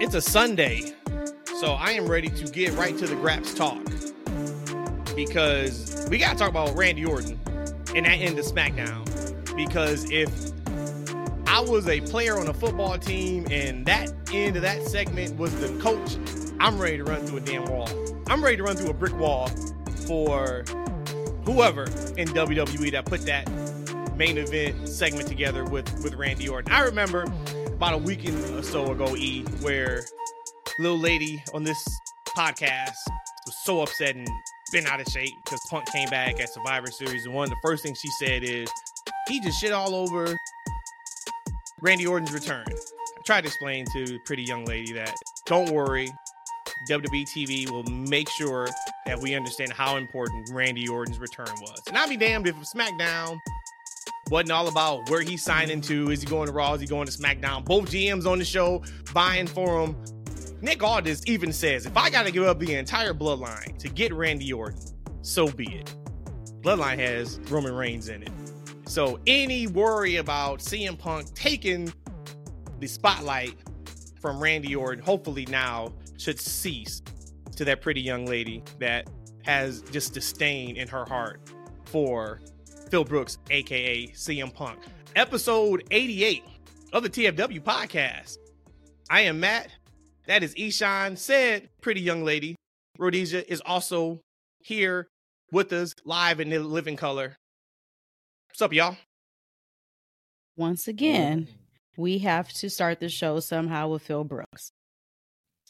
It's a Sunday, so I am ready to get right to the Graps talk because we got to talk about Randy Orton and that end of SmackDown. Because if I was a player on a football team and that end of that segment was the coach, I'm ready to run through a damn wall. I'm ready to run through a brick wall for whoever in WWE that put that main event segment together with with Randy Orton. I remember about a weekend or so ago, E, where little lady on this podcast was so upset and been out of shape because Punk came back at Survivor Series, and one of the first things she said is he just shit all over Randy Orton's return. I tried to explain to pretty young lady that don't worry, WWE TV will make sure that we understand how important Randy Orton's return was. And I'll be damned if SmackDown wasn't all about where he's signing to. Is he going to Raw? Is he going to SmackDown? Both GMs on the show buying for him. Nick Aldis even says, if I got to give up the entire bloodline to get Randy Orton, so be it. Bloodline has Roman Reigns in it. So any worry about CM Punk taking the spotlight from Randy Orton, hopefully now should cease to that pretty young lady that has just disdain in her heart for Phil Brooks, aka CM Punk. Episode 88 of the TFW podcast. I am Matt. That is Eshawn. Said pretty young lady. Rhodesia is also here with us live in the living color. What's up, y'all? Once again, we have to start the show somehow with Phil Brooks.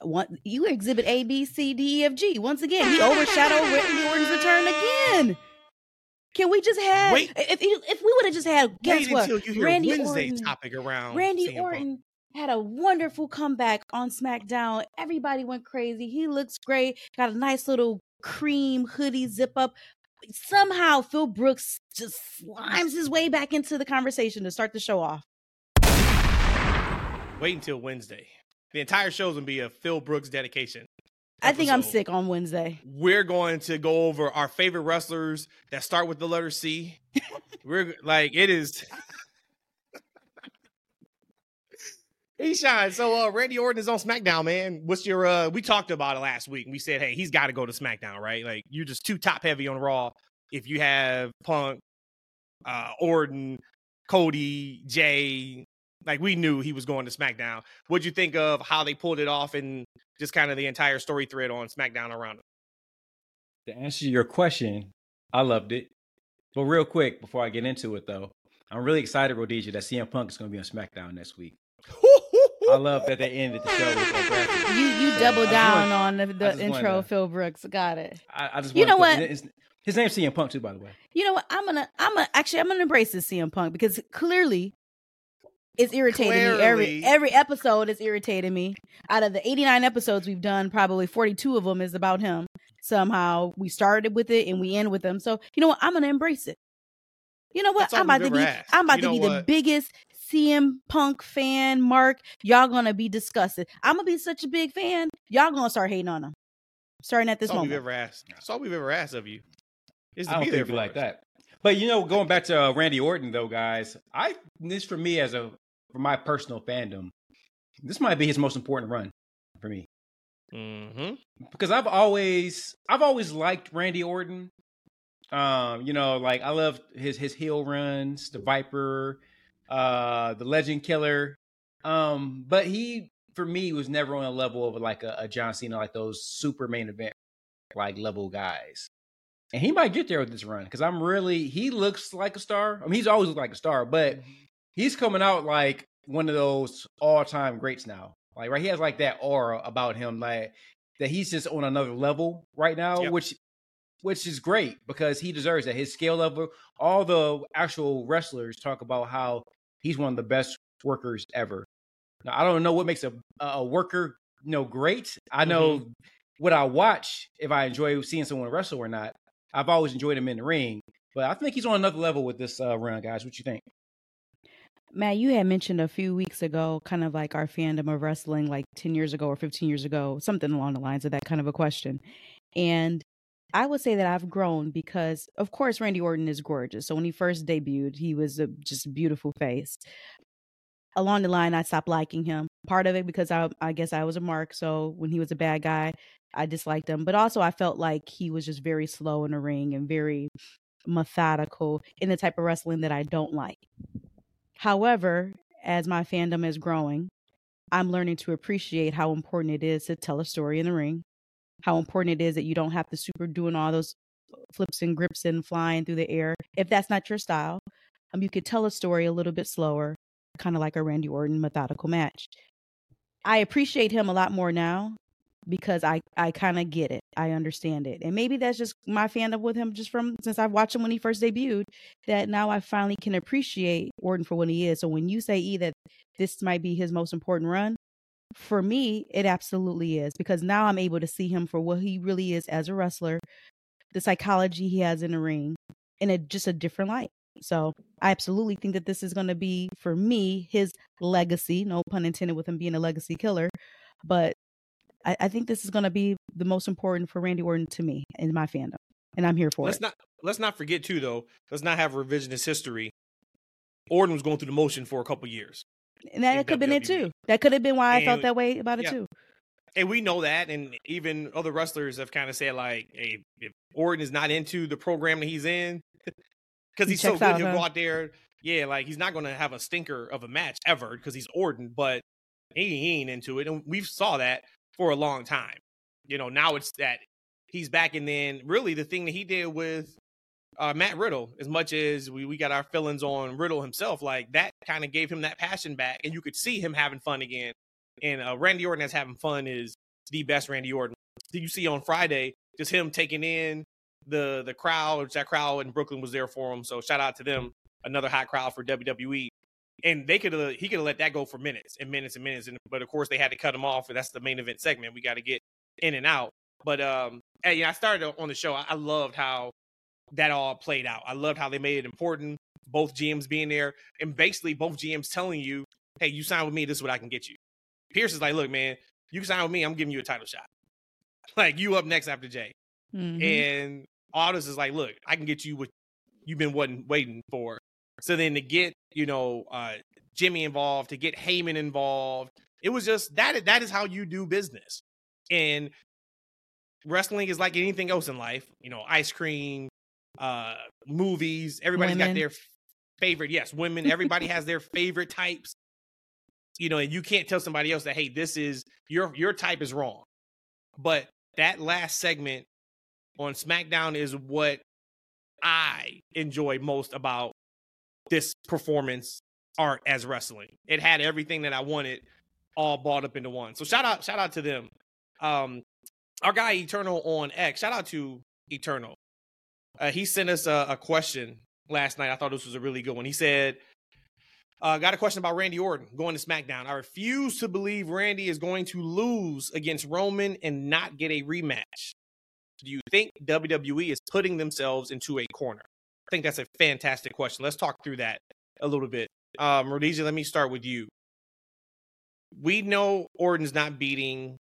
One, you exhibit A, B, C, D, E, F, G. Once again, he overshadowed Randy Orton's return again. Can we just have Wait. if if we would have just had guess Wait what until you hear Randy Wednesday Orton topic around Randy CM Punk. Orton had a wonderful comeback on SmackDown. Everybody went crazy. He looks great. Got a nice little cream hoodie zip up. Somehow Phil Brooks just slimes his way back into the conversation to start the show off. Wait until Wednesday. The entire show's gonna be a Phil Brooks dedication. I think I'm sick on Wednesday. We're going to go over our favorite wrestlers that start with the letter C. We're like it is. He shines. so uh Randy Orton is on SmackDown, man. What's your uh we talked about it last week and we said, hey, he's gotta go to SmackDown, right? Like you're just too top heavy on Raw if you have Punk, uh Orton, Cody, Jay. Like we knew he was going to SmackDown. What'd you think of how they pulled it off and just kind of the entire story thread on SmackDown around it? To answer your question, I loved it. But real quick, before I get into it though, I'm really excited, Rhodesia, that CM Punk is going to be on SmackDown next week. I love that they ended the show with. You you So, double I down wanted- on the, the just wanted intro, to- Phil Brooks. Got it. I, I just You know wanted to what? put- His, his name's CM Punk too, by the way. You know what? I'm gonna I'm gonna actually I'm gonna embrace this CM Punk because clearly it's irritating me. Every every episode is irritating me. Out of the 89 episodes we've done, probably 42 of them is about him. Somehow we started with it and we end with him. So you know what? I'm gonna embrace it. You know what? I'm about to be asked. I'm about You to know be the biggest CM Punk fan. Mark, y'all gonna be disgusted. I'm gonna be such a big fan. Y'all gonna start hating on him. Starting at this That's all we've moment. ever asked. That's all we've ever asked of you. Is to I don't be think there for like us. that. But you know, going back to uh, Randy Orton though, guys, I this for me as a for my personal fandom, this might be his most important run for me Mm-hmm. because I've always I've always liked Randy Orton. Um, you know, like I love his his heel runs, the Viper, uh, the Legend Killer. Um, but he for me was never on a level of like a, a John Cena, like those super main event like level guys. And he might get there with this run because I'm really he looks like a star. I mean, he's always looked like a star, but he's coming out like one of those all time greats now. Like right, he has like that aura about him, like that he's just on another level right now, Yep. which which is great because he deserves that. His skill level, all the actual wrestlers talk about how he's one of the best workers ever. Now I don't know what makes a a worker you know great. I know what I watch if I enjoy seeing someone wrestle or not. I've always enjoyed him in the ring, but I think he's on another level with this uh, run, guys. What you think? Matt, you had mentioned a few weeks ago, kind of like our fandom of wrestling, like 10 years ago or 15 years ago, something along the lines of that kind of a question. And I would say that I've grown because, of course, Randy Orton is gorgeous. So when he first debuted, he was a just beautiful face. along the line, I stopped liking him. Part of it because I, I guess I was a mark. So when he was a bad guy, I disliked him. But also, I felt like he was just very slow in the ring and very methodical in the type of wrestling that I don't like. However, as my fandom is growing, I'm learning to appreciate how important it is to tell a story in the ring, how important it is that you don't have to super doing all those flips and grips and flying through the air. If that's not your style, um, you could tell a story a little bit slower, kind of like a Randy Orton methodical match. I appreciate him a lot more now because I I kind of get it. I understand it. And maybe that's just my fandom with him just from since I've watched him when he first debuted that now I finally can appreciate Orton for what he is. So when you say E that this might be his most important run, for me it absolutely is because now I'm able to see him for what he really is as a wrestler, the psychology he has in the ring in a just a different light. So I absolutely think that this is going to be for me his legacy. No pun intended with him being a legacy killer, but I, I think this is going to be the most important for Randy Orton to me in my fandom, and I'm here for let's it. not let's not forget too though. Let's not have revisionist history. Orton was going through the motion for a couple years, and that could have been it too. That could have been why I felt that way about it yeah. too. and we know that. And even other wrestlers have kind of said like, "Hey, if Orton is not into the program that he's in, because He he's so good, out, he'll huh? go out there. Yeah, like he's not going to have a stinker of a match ever because he's Orton, but he, he ain't into it, and we saw that for a long time. You know, now it's that he's back, and then really the thing that he did with uh, Matt Riddle, as much as we, we got our feelings on Riddle himself, like that kind of gave him that passion back, and you could see him having fun again. And uh, Randy Orton as having fun is the best Randy Orton. You see on Friday, just him taking in the the crowd, which that crowd in Brooklyn was there for him. So shout out to them, another hot crowd for WWE. And they could have he could have let that go for minutes and minutes and minutes. And but of course they had to cut him off, and that's the main event segment. We got to get in and out. But um, hey, yeah, I started on the show. I, I loved how that all played out. I loved how they made it important. Both GMs being there, and basically both GMs telling you, "Hey, you sign with me. This is what I can get you." Pierce is like, "Look, man, you sign with me. I'm giving you a title shot. Like you up next after Jay." Mhm. And Aldis is like, "Look, I can get you what you've been waiting waiting for." So then to get you know uh, Jimmy involved, to get Heyman involved, it was just that. That is how you do business. And wrestling is like anything else in life. You know, ice cream, uh, movies. Everybody's got their favorite. Yes, women. Everybody has their favorite types. You know, and you can't tell somebody else that hey, this is your your type is wrong. But that last segment on SmackDown is what I enjoy most about this performance art as wrestling. It had everything that I wanted all balled up into one. So shout out, shout out to them. Um, our guy Eternal on X. Shout out to Eternal. Uh, he sent us a, a question last night. I thought this was a really good one. He said, uh, "Got a question about Randy Orton going to SmackDown. I refuse to believe Randy is going to lose against Roman and not get a rematch. Do you think WWE is putting themselves into a corner?" I think that's a fantastic question. Let's talk through that a little bit. Um, Rhodesia, let me start with you. We know Orton's not beating.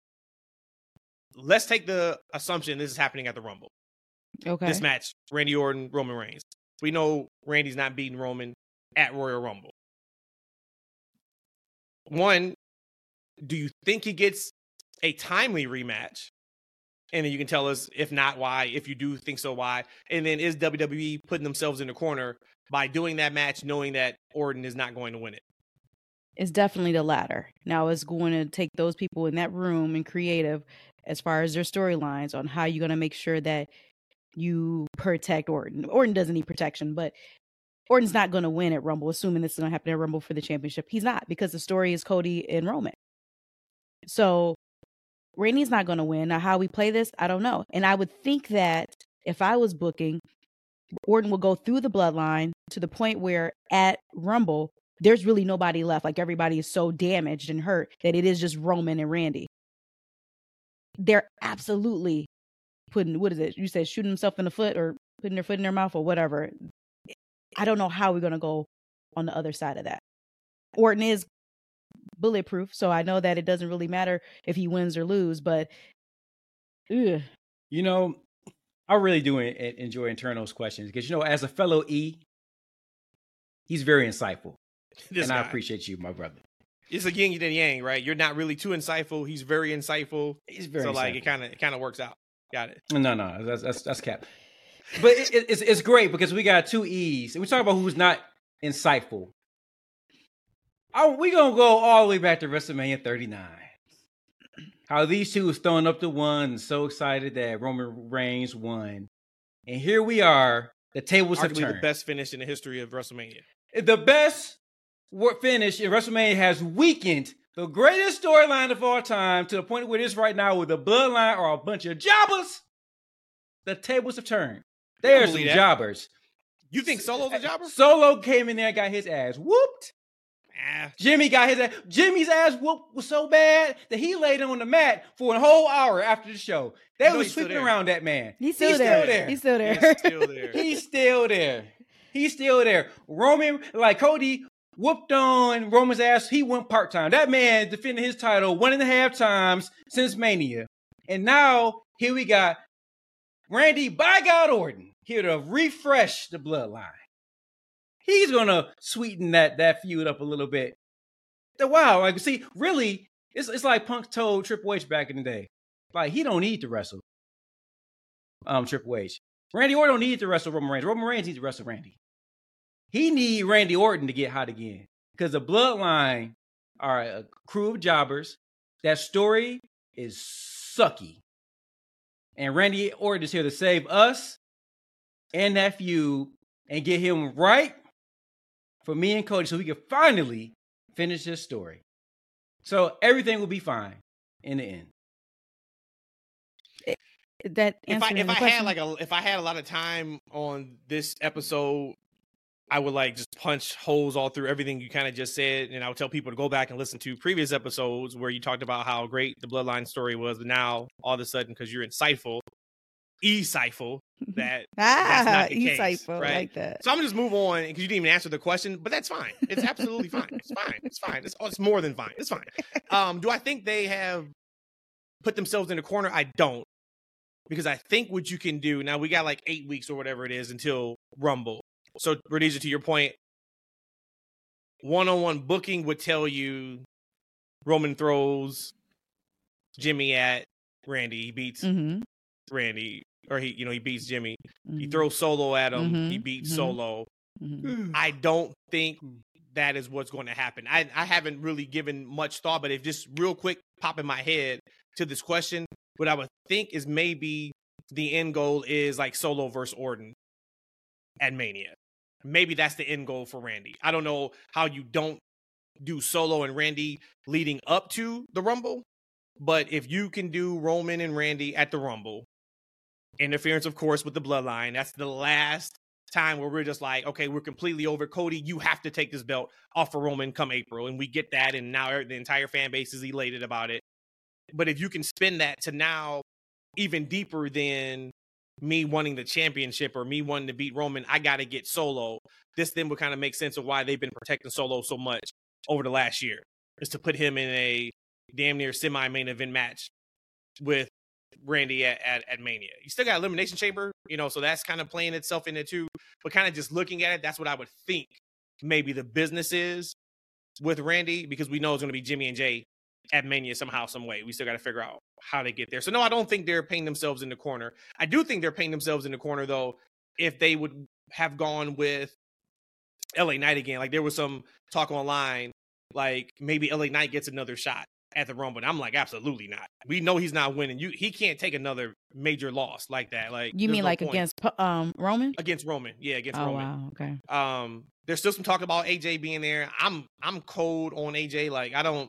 Let's take the assumption this is happening at the Rumble. Okay. This match, Randy Orton, Roman Reigns. We know Randy's not beating Roman at Royal Rumble. One, do you think he gets a timely rematch? And then you can tell us if not why, if you do think so, why. And then is WWE putting themselves in the corner by doing that match, knowing that Orton is not going to win it? It's definitely the latter. Now it's going to take those people in that room and creative as far as their storylines on how you're going to make sure that you protect Orton. Orton doesn't need protection, but Orton's not going to win at Rumble, assuming this is going to happen at Rumble for the championship. He's not because the story is Cody and Roman. So Randy's not going to win. Now, how we play this, I don't know. And I would think that if I was booking, Orton will go through the bloodline to the point where at Rumble, there's really nobody left. Like everybody is so damaged and hurt that it is just Roman and Randy. They're absolutely putting, what is it? You said shooting himself in the foot or putting their foot in their mouth or whatever. I don't know how we're going to go on the other side of that. Orton is bulletproof, so I know that it doesn't really matter if he wins or lose, but ugh, You know, I really do en- en- enjoy Eternal's questions because, you know, as a fellow E, he's very insightful. This and I appreciate you, my brother. It's a yin and yang, right? You're not really too insightful. He's very insightful. He's very so like it kind of it kind of works out. Got it. No, no, that's that's that's cap. But it, it- it's it's great because we got two E's, and we talk about who's not insightful. Oh, we gonna go all the way back to WrestleMania 39. How these two was throwing up the one, and so excited that Roman Reigns won, and here we are. The tables have turned. the best finish in the history of WrestleMania. the best finish in WrestleMania has weakened the greatest storyline of all time to the point where it is right now, with the bloodline are a bunch of jobbers. The tables have turned. There's some believe that. jobbers. You think Solo's a eh, jobber? Solo came in there and got his ass whooped. Ah, Jimmy got his ass. Jimmy's ass whooped was so bad that he laid on the mat for a whole hour after the show. They You was sweeping around that man. He's still, He's there. still there. He's still there. he's still there. He's still there. He's still there. Roman, like Cody, whooped on Roman's ass. He went part time. That man defended his title one and a half times since Mania. And now here we got Randy by God Orton here to refresh the bloodline. He's gonna sweeten that that feud up a little bit. Wow, like see, really, it's it's like Punk told Triple H back in the day. Like he don't need to wrestle. Um, Triple H. Randy Orton don't need to wrestle Roman Reigns. Roman Reigns needs to wrestle Randy. He need Randy Orton to get hot again because the Bloodline are a crew of jobbers. That story is sucky, and Randy Orton is here to save us and that feud and get him right for me and Cody, so we can finally finish this story. So everything will be fine in the end. that if I if I question? had like a if I had a lot of time on this episode, I would like just punch holes all through everything you kind of just said, and I would tell people to go back and listen to previous episodes where you talked about how great the bloodline story was, but now all of a sudden because you're insightful, insightful that ah, case, right? like that. So I'm gonna just move on because you didn't even answer the question, but that's fine. It's absolutely fine. It's fine. It's fine. It's, oh, it's more than fine. It's fine. Um, do I think they have put themselves in a corner? I don't, because I think what you can do now. We got like eight weeks or whatever it is until Rumble. So, Rhodesia, to your point, one-on-one booking would tell you Roman throws Jimmy at Randy. He beats Mm-hmm. Randy, or he, you know, he beats Jimmy. He Mhm. throws Solo at him. He Mhm, beats mhm. Solo. Mhm. I don't think that is what's going to happen. I, I haven't really given much thought, but if just real quick pop in my head to this question, what I would think is maybe the end goal is like Solo versus Orton at Mania. Maybe that's the end goal for Randy. I don't know how you don't do Solo and Randy leading up to the Rumble, but if you can do Roman and Randy at the Rumble, interference, of course, with the bloodline, that's the last time where we're just like, okay, we're completely over Cody. You have to take this belt off for Roman come April, and we get that, and now er, the entire fan base is elated about it. But if you can spin that to now even deeper than me wanting the championship or me wanting to beat Roman, I got to get Solo. This then would kind of make sense of why they've been protecting Solo so much over the last year, is to put him in a damn near semi main event match with Randy at, at, at Mania. You still got Elimination Chamber, you know, so that's kind of playing itself in it too. But kind of just looking at it, that's what I would think maybe the business is with Randy because we know it's going to be Jimmy and Jay at Mania somehow, some way. We still got to figure out how they get there. So no, I don't think they're painting themselves in the corner. I do think they're painting themselves in the corner though if they would have gone with LA Knight again. Like there was some talk online, like maybe LA Knight gets another shot at the Rumble. And I'm like, absolutely not. We know he's not winning. You he can't take another major loss like that. Like You mean no like point. against um Roman? against Roman? Yeah, against Oh Roman. wow, okay. Um, there's still some talk about AJ being there. I'm I'm cold on AJ. Like I don't.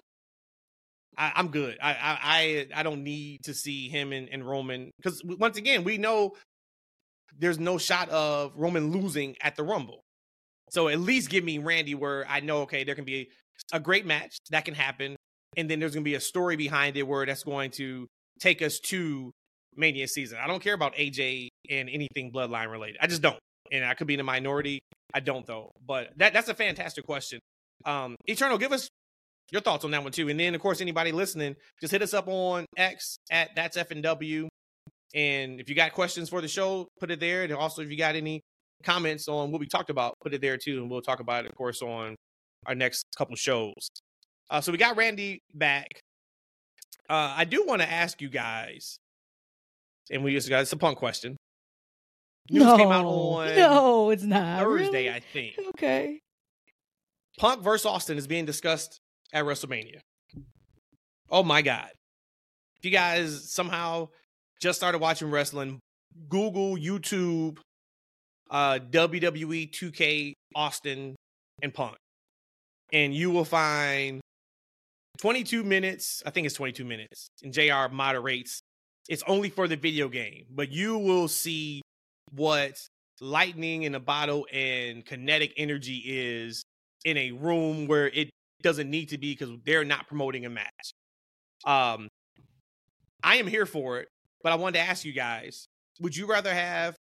I, I'm good. I, I I I don't need to see him and, and Roman because once again we know there's no shot of Roman losing at the Rumble. So at least give me Randy where I know okay there can be a great match that can happen, and then there's gonna be a story behind it where that's going to take us to Mania season. I don't care about AJ and anything Bloodline related. I just don't, and I could be in the minority. I don't though. But that that's a fantastic question. Um, Eternal, give us your thoughts on that one too. And then of course anybody listening, just hit us up on X at that's F and W. And if you got questions for the show, put it there. And also if you got any comments on what we talked about, put it there too. And we'll talk about it, of course, on our next couple shows. Uh, so we got Randy back. Uh, I do want to ask you guys, and we just got it's a punk question. News no, came out on no, it's not Thursday, really? I think. Okay. Punk versus Austin is being discussed at WrestleMania. Oh my God. If you guys somehow just started watching wrestling, Google, YouTube, uh, WWE 2K Austin and Punk. And you will find 22 minutes. I think it's 22 minutes. And JR moderates. It's only for the video game, but you will see what lightning in a bottle and kinetic energy is in a room where it doesn't need to be because they're not promoting a match. Um, I am here for it, but I wanted to ask you guys: Would you rather have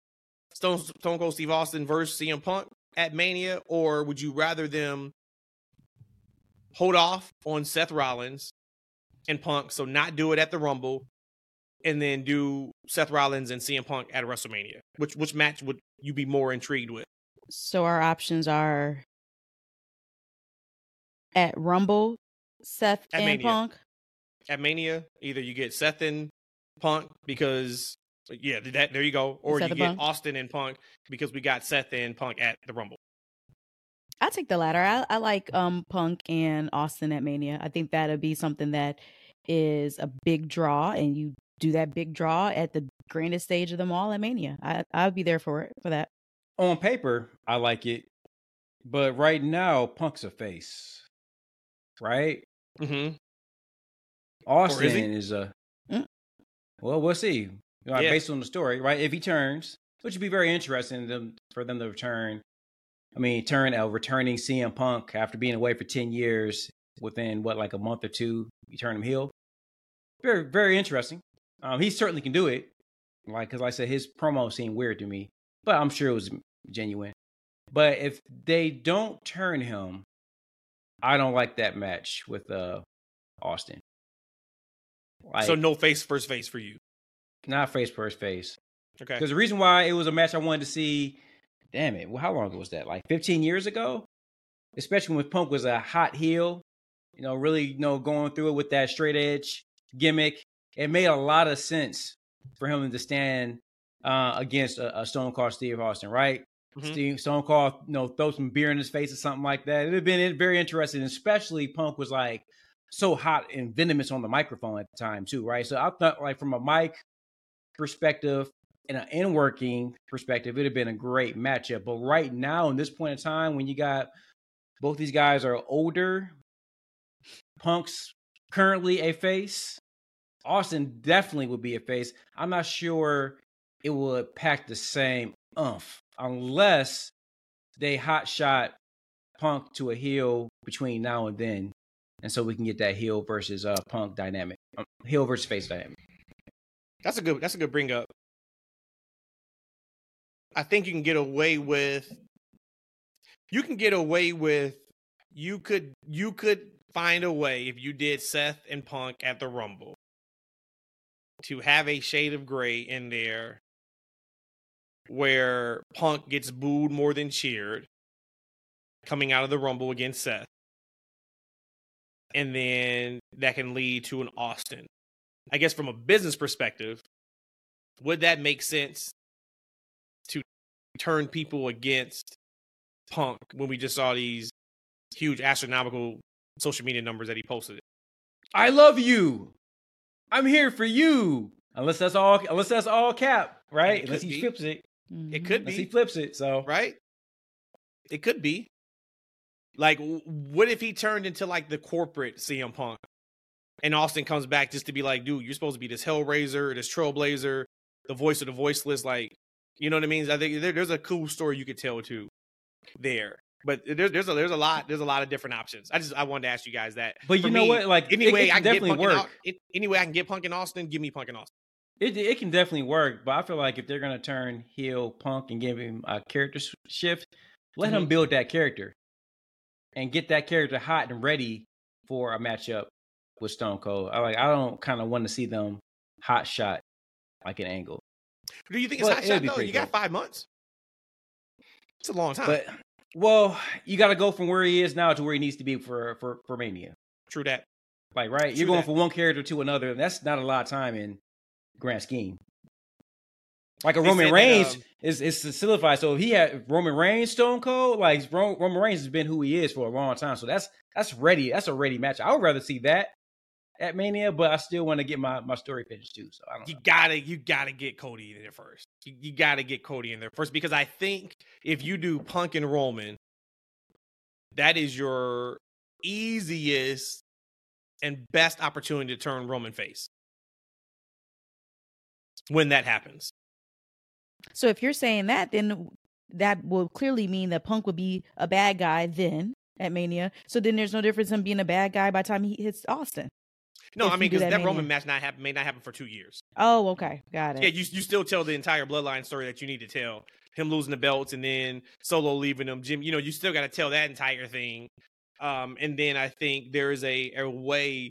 Stone Stone Cold Steve Austin versus CM Punk at Mania, or would you rather them hold off on Seth Rollins and Punk, so not do it at the Rumble, and then do Seth Rollins and CM Punk at WrestleMania? Which which match would you be more intrigued with? So our options are at Rumble, Seth At and Mania. Punk. at Mania, either you get Seth and Punk because yeah, that there you go, or Seth you get Punk? Austin and Punk because we got Seth and Punk at the Rumble. I take the latter. I, I like um Punk and Austin at Mania. I think that'd be something that is a big draw, and you do that big draw at the grandest stage of them all at Mania. I I would be there for it for that. On paper, I like it, but right now, Punk's a face, right? Mm-hmm. Austin is is a. Mm. Well, we'll see. You know, Yeah. Based on the story, right? If he turns, which would be very interesting them, for them to return. I mean, turn a returning CM Punk after being away for ten years. Within what, like a month or two, you turn him heel. Very, very interesting. Um, he certainly can do it. Like, because like I said, his promo seemed weird to me, but I'm sure it was genuine. But if they don't turn him, I don't like that match with uh Austin. Like, so no face first face for you. not face first face. Okay. Because the reason why it was a match I wanted to see, damn it, well, how long ago was that? Like 15 years ago? Especially when Punk was a hot heel, you know, really, you know, going through it with that straight edge gimmick. It made a lot of sense for him to stand uh, against a, a Stone Cold Steve Austin, right? Mhm. Steve Stone Cold, you know, throw some beer in his face or something like that. It'd have been very interesting, especially Punk was like so hot and venomous on the microphone at the time too, right? So I thought, like from a mic perspective and an in working perspective, it'd have been a great matchup. But right now, in this point in time, when you got both these guys are older, Punk's currently a face. Austin definitely would be a face. I'm not sure it would pack the same umph unless they hot shot Punk to a heel between now and then, and so we can get that heel versus uh Punk dynamic, um, heel versus face dynamic. That's a good. That's a good bring up. I think you can get away with. You can get away with. You could. You could find a way if you did Seth and Punk at the Rumble to have a shade of gray in there, where Punk gets booed more than cheered, coming out of the Rumble against Seth, and then that can lead to an Austin. I guess from a business perspective, would that make sense turn people against Punk when we just saw these huge astronomical social media numbers that he posted? I love you. I'm here for you. Unless that's all. Unless that's all cap, right? Unless he be. flips it. It Mhm. could Unless he flips it. So right? It could be. Like, what if he turned into like the corporate CM Punk, and Austin comes back just to be like, dude, you're supposed to be this Hellraiser, this Trailblazer, the voice of the voiceless, like, you know what I mean? I think there, there's a cool story you could tell too, there. But there's there's a there's a lot there's a lot of different options. I just I wanted to ask you guys that. But For you know me, what? Like, anyway, it I can definitely get Punk in work. Au- anyway I can get Punk in Austin. Give me Punk in Austin. It it can definitely work, but I feel like if they're gonna turn heel Punk and give him a character shift, let him Mhm. build that character and get that character hot and ready for a matchup with Stone Cold. I like I don't kind of want to see them hot shot like an angle, Do you think it's But hot shot though? You got five months. It's a long time. but Well, you got to go from where he is now to where he needs to be for for for Mania. True that. Like, right? True You're going that. from one character to another. and That's not a lot of time in grand scheme. Like a They Roman said that, Reigns um, is is solidified. So if he had Roman Reigns Stone Cold, like Roman Reigns has been who he is for a long time. So that's that's ready. That's a ready match. I would rather see that at Mania, but I still want to get my my story finished too. So I don't You know. gotta, you gotta get Cody in there first. You, you gotta get Cody in there first because I think if you do Punk and Roman, that is your easiest and best opportunity to turn Roman face. When that happens, So if you're saying that, then that will clearly mean that Punk would be a bad guy then at Mania. So then there's no difference in being a bad guy by the time he hits Austin. No, I mean because that that Roman match not happen may not happen for two years. Oh, okay, got it. Yeah, you you still tell the entire bloodline story that you need to tell. Him losing the belts and then Solo leaving him. Jim, you know, you still got to tell that entire thing. Um, and then I think there is a, a way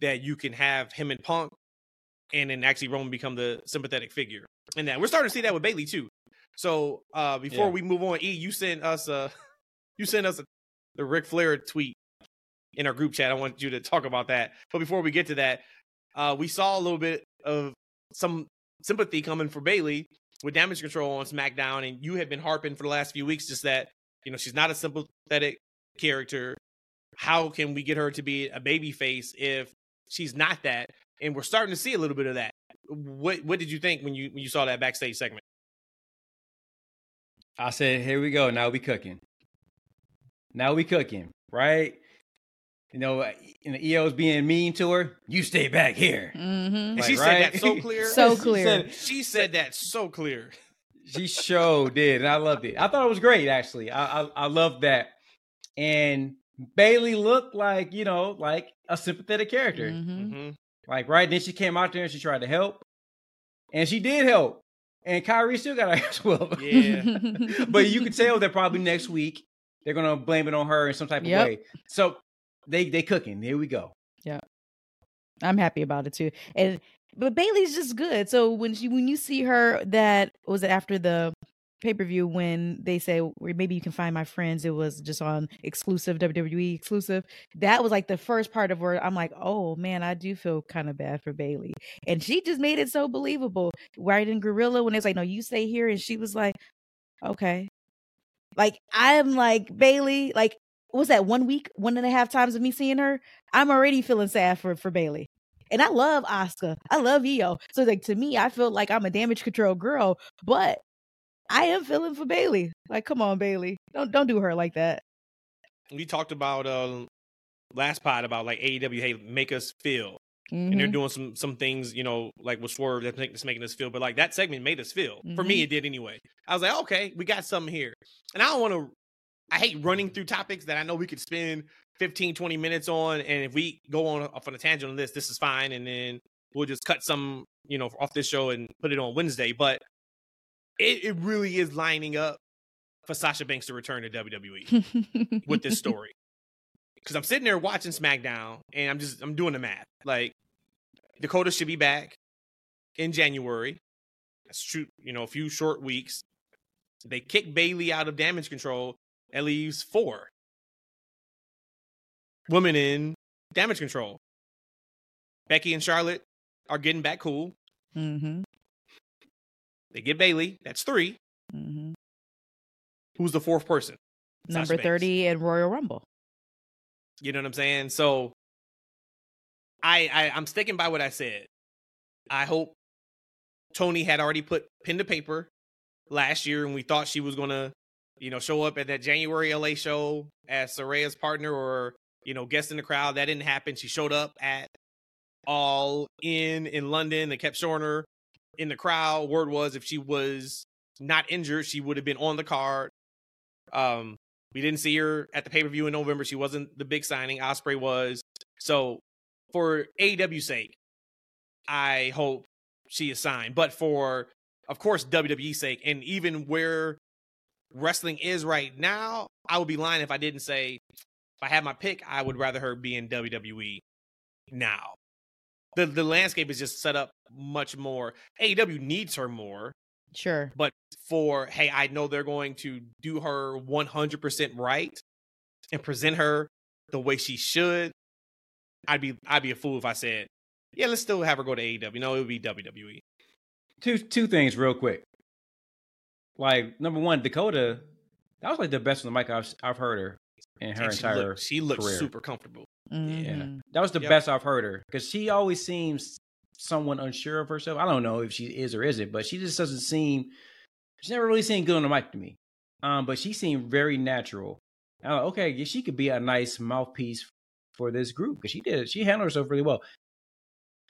that you can have him and Punk, and then actually Roman become the sympathetic figure. And that we're starting to see that with Bayley too. So uh, before Yeah. we move on, E, you sent us a you sent us a, the Ric Flair tweet in our group chat. I want you to talk about that. But before we get to that, uh, we saw a little bit of some sympathy coming for Bayley with damage control on SmackDown, and you had been harping for the last few weeks just that you know she's not a sympathetic character. How can we get her to be a baby face if she's not that? And we're starting to see a little bit of that. What what did you think when you when you saw that backstage segment? I said, here we go. Now we cooking. Now we cooking, right? You know, and the EO's being mean to her. You stay back here. Mm-hmm. And Like, she said right? that so clear. So She clear. said- She said that so clear. She sure did, and I loved it. I thought it was great, actually. I I, I loved that. And Bayley looked like you know, like a sympathetic character, Mm-hmm. hmm like right. Then she came out there and she tried to help, and she did help. And Kairi still got her ass whooped. Yeah. but you could tell that probably next week they're gonna blame it on her in some type of Yep. way. So they they cooking. Here we go. Yeah, I'm happy about it too. And but Bayley's just good. So when she when you see her that was after the pay per view when they say "Where maybe you can find my friends. It was just on exclusive WWE exclusive. That was like the first part of where I'm like, oh man, I do feel kind of bad for Bayley, and she just made it so believable. Right in Gorilla when it's like, no, you stay here, and she was like, okay. Like I'm like Bayley, like was that one week, one and a half times of me seeing her? I'm already feeling sad for for Bayley. And I love Asuka. I love Io. So like to me, I feel like I'm a damage control girl, but I am feeling for Bayley. Like, come on, Bayley. Don't don't do her like that. We talked about uh, last pod about like AEW, hey, make us feel. and Mm-hmm. they're doing some some things, you know, like with Swerve that's make- that's making us feel. But like that segment made us feel. For me, Mhm. it did anyway. I was like, okay, we got something here. And I don't want to. I hate running through topics that I know we could spend 15, 20 minutes on, and if we go on off on a tangent on this, this is fine, and then we'll just cut some, you know, off this show and put it on Wednesday. But it, it really is lining up for Sasha Banks to return to WWE with this story. Because I'm sitting there watching SmackDown and I'm just I'm doing the math. Like Dakota should be back in January. That's true, you know, a few short weeks. They kick Bayley out of damage control. That leaves four women in damage control. Becky and Charlotte are getting back cool. mm-hmm. They get Bayley. That's three. Mm-hmm. Who's the fourth person? Sasha Number Banks. 30 and Royal Rumble. You know what I'm saying? So I, I I'm sticking by what I said. I hope Tony had already put pen to paper last year and we thought she was gonna, you know, show up at that January LA show as Saraya's partner or, you know, guest in the crowd. That didn't happen. She showed up at all in in London. They kept showing her in the crowd. Word was if she was not injured, she would have been on the card. Um, we didn't see her at the pay per view in November. She wasn't the big signing. Ospreay was. So for AEW's sake, I hope she is signed. But for, of course, WWE's sake, and even where wrestling is right now, I would be lying if I didn't say if I had my pick, I would rather her be in WWE now. The the landscape is just set up much more. AEW needs her more. Sure. But for hey, I know they're going to do her 100% right and present her the way she should. I'd be I'd be a fool if I said, yeah, let's still have her go to AEW. No, it would be WWE. Two two things real quick. Like number one, Dakota, that was like the best on the mic I've I've heard her in her And she entire. looked, she looked career. super comfortable. Yeah, Mhm. that was the Yep. best I've heard her because she always seems somewhat unsure of herself. I don't know if she is or isn't, but she just doesn't seem. She never really seemed good on the mic to me. Um, but she seemed very natural. I'm like, okay, she could be a nice mouthpiece for this group because she did. She handled herself really well.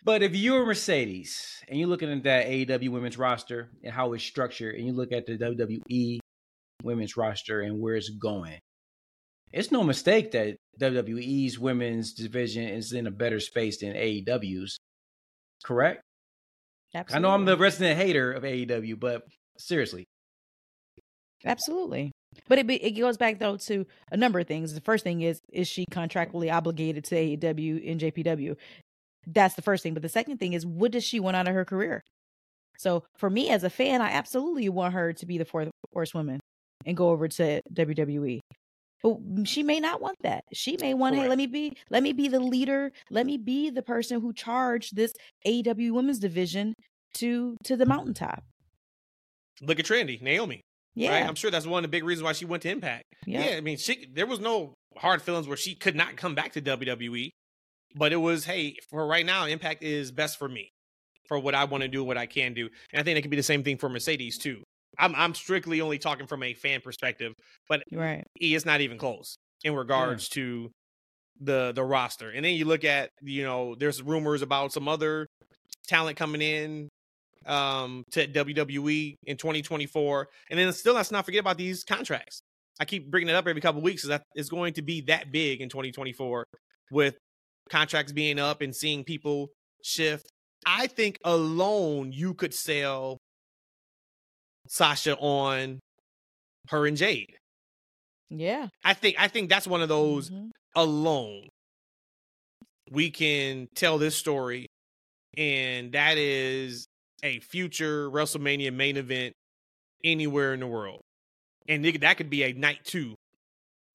But if you're Mercedes and you're looking at that AEW women's roster and how it's structured, and you look at the WWE women's roster and where it's going, it's no mistake that WWE's women's division is in a better space than AEW's. Correct? Absolutely. I know I'm the resident hater of AEW, but seriously, Absolutely. But it be- it goes back though to a number of things. The first thing is is she contractually obligated to AEW and JPW? That's the first thing. But the second thing is what does she want out of her career? So for me as a fan, I absolutely want her to be the fourth horsewoman and go over to WWE. But she may not want that. She may want, hey, let me be let me be the leader. Let me be the person who charged this AEW women's division to to the mountaintop. Look at Trinity, Naomi. Yeah. Right? I'm sure that's one of the big reasons why she went to Impact. yeah. Yeah, I mean, she there was no hard feelings where she could not come back to WWE, but it was, hey, for right now, Impact is best for me, for what I want to do, what I can do, and I think it could be the same thing for Mercedes too. I'm I'm strictly only talking from a fan perspective, but Right. it's not even close in regards to the the roster. And then you look at, you know, there's rumors about some other talent coming in um to WWE in 2024. And then still let's not forget about these contracts. I keep bringing it up every couple of weeks is that it's going to be that big in 2024 with contracts being up and seeing people shift. I think alone you could sell Sasha on her and Jade. Yeah. I think I think that's one of those Mhm. alone. We can tell this story, and that is a future WrestleMania main event anywhere in the world, and that could be a night two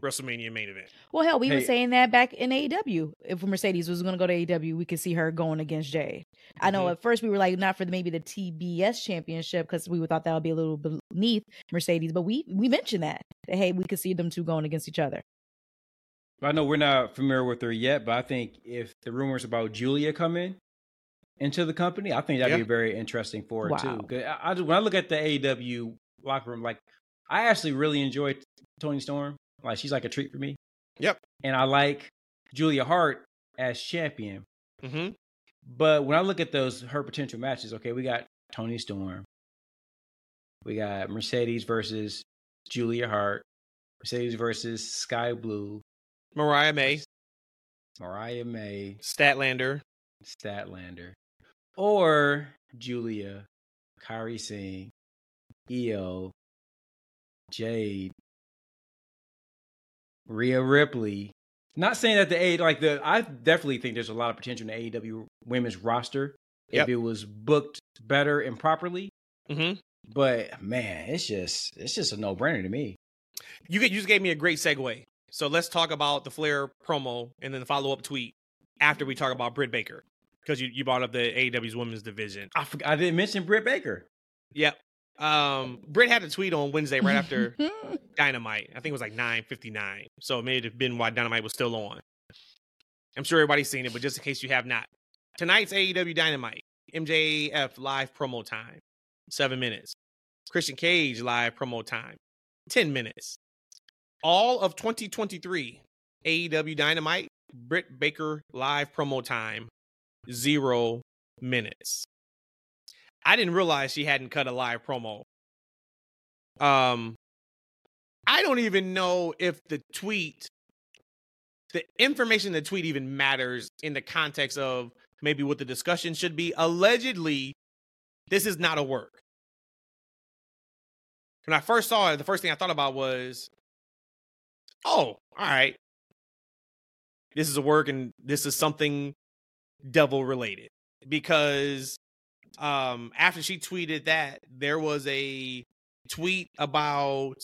WrestleMania main event. Well, hell, we were saying that back in AEW. If Mercedes was going to go to AEW, we could see her going against Jade. I know Mhm. at first we were like not for the, maybe the TBS championship because we thought that would be a little beneath Mercedes, but we we mentioned that that hey we could see them two going against each other. I know we're not familiar with her yet, but I think if the rumors about Giulia come in into the company, I think that'd Yeah. be very interesting for her Wow. too. 'Cause I, I, when I look at the AEW locker room, like I actually really enjoy Toni Storm. Like she's like a treat for me. Yep. And I like Julia Hart as champion. Mm-hmm. But when I look at those her potential matches, okay, we got Toni Storm, we got Mercedes versus Julia Hart, Mercedes versus Skye Blue, Mariah May, Mariah May, Statlander, Statlander, or Giulia, Kairi Sane, Io, Jade, Rhea Ripley. Not saying that the A like the I definitely think there's a lot of potential in the AEW women's roster Yep. if it was booked better and properly. Mm-hmm. But man, it's just it's just a no brainer to me. You get you just gave me a great segue. So let's talk about the Flair promo and then the follow up tweet after we talk about Britt Baker because you, you brought up the AEW's women's division. I forgot, I didn't mention Britt Baker. Yep. Um, Britt had a tweet on Wednesday right after Dynamite. I think it was like 9:59. So it may have been why Dynamite was still on. I'm sure everybody's seen it, but just in case you have not, tonight's AEW Dynamite MJF live promo time, seven minutes. Christian Cage live promo time, ten minutes. All of 2023 AEW Dynamite Britt Baker live promo time, zero minutes. I didn't realize she hadn't cut a live promo. Um, I don't even know if the tweet, the information in the tweet even matters in the context of maybe what the discussion should be. Allegedly, this is not a work. When I first saw it, the first thing I thought about was, oh, all right. This is a work and this is something devil related because um, after she tweeted that, there was a tweet about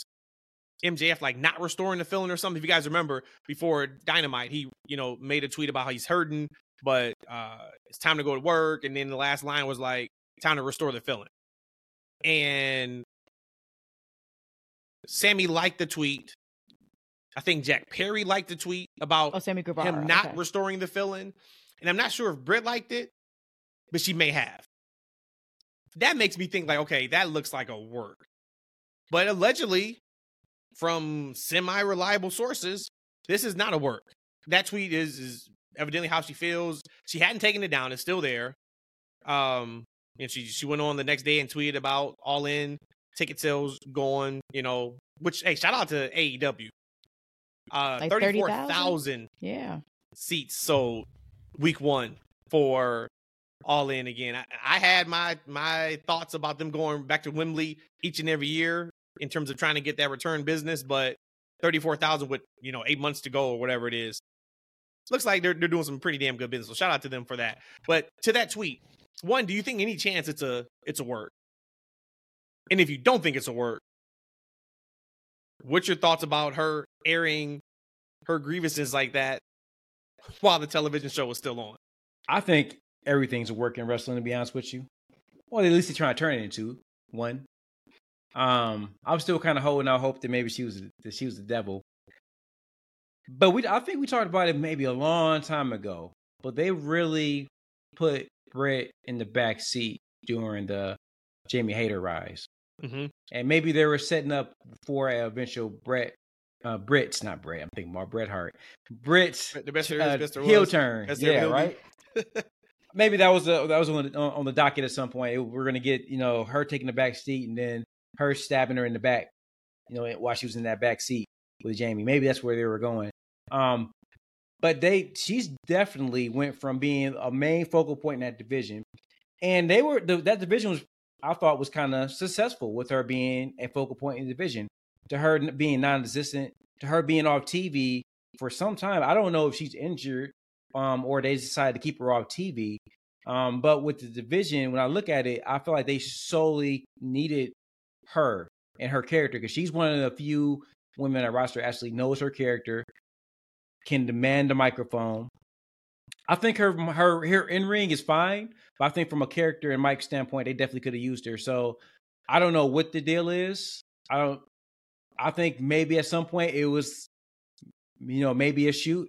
MJF like not restoring the feeling or something. If you guys remember before Dynamite, he you know made a tweet about how he's hurting, but uh, it's time to go to work. And then the last line was like, "Time to restore the feeling." And Sammy liked the tweet. I think Jack Perry liked the tweet about Oh, Sammy Guevara. him not okay. restoring the feeling. And I'm not sure if Britt liked it, but she may have. That makes me think like, okay, that looks like a work. But allegedly, from semi-reliable sources, this is not a work. That tweet is is evidently how she feels. She hadn't taken it down; it's still there. Um, and she she went on the next day and tweeted about all in ticket sales going. You know, which hey, shout out to AEW. Uh, Like thirty four 30,000? yeah. seats sold week one for all in again. I, I had my my thoughts about them going back to Wembley each and every year in terms of trying to get that return business, but thirty four thousand with you know eight months to go or whatever it is. Looks like they're they're doing some pretty damn good business. So shout out to them for that. But to that tweet, one, do you think any chance it's a it's a work? And if you don't think it's a work, what's your thoughts about her airing her grievances like that while the television show was still on? I think everything's a work in wrestling. To be honest with you, well, at least they're trying to turn it into one. Um, I'm still kind of holding out hope that maybe she was that she was the devil. But we, I think we talked about it maybe a long time ago. But they really put Brett in the back seat during the Jamie Hayter rise, Mm-hmm. and maybe they were setting up for an eventual Brett, uh, Brett's not Brett. I'm thinking about Bret Hart. Brett's The best uh, best heel was. turn. Yeah, right. maybe that was a, that was on the, on the docket at some point. We're gonna get you know her taking the back seat and then her stabbing her in the back, you know, while she was in that back seat with Jamie. Maybe that's where they were going. Um, but they she's definitely went from being a main focal point in that division, and they were the, that division was I thought was kind of successful with her being a focal point in the division, to her being non-existent, to her being off TV for some time. I don't know if she's injured um, or they decided to keep her off TV. Um, but with the division, when I look at it, I feel like they solely needed her and her character because she's one of the few women at roster actually knows her character, can demand the microphone. I think her her her in ring is fine, but I think from a character and mic standpoint, they definitely could have used her. So I don't know what the deal is. I don't. I think maybe at some point it was, you know, maybe a shoot.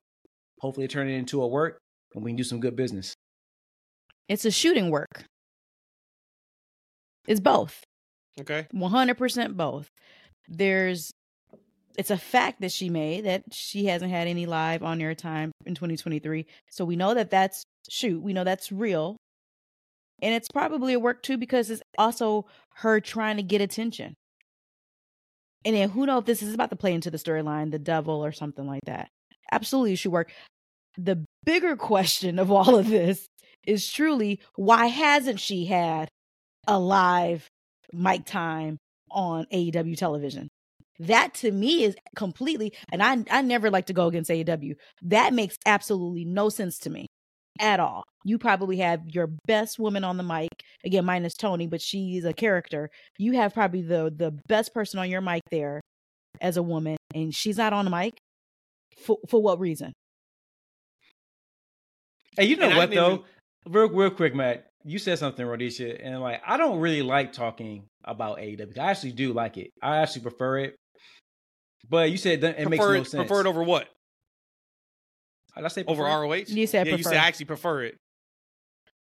Hopefully, turn it into a work, and we can do some good business. It's a shooting work. It's both. Okay. 100% both. There's it's a fact that she made that she hasn't had any live on air time in 2023. So we know that that's shoot, we know that's real. And it's probably a work too because it's also her trying to get attention. And then who knows if this is about to play into the storyline, the devil or something like that. Absolutely should work. The bigger question of all of this is truly why hasn't she had a live mic time on AEW television? That to me is completely, and I I never like to go against AEW. That makes absolutely no sense to me at all. You probably have your best woman on the mic again, minus Toni, but she's a character. You have probably the the best person on your mic there as a woman, and she's not on the mic. For for what reason? Hey, you know And what though? even- Real, real quick, Matt. You said something, Rhodesia, and like I don't really like talking about AEW. I actually do like it. I actually prefer it. But you said that it makes prefer no it, sense. prefer it over what? Did I say Over prefer? ROH? You said yeah, you said I actually prefer it.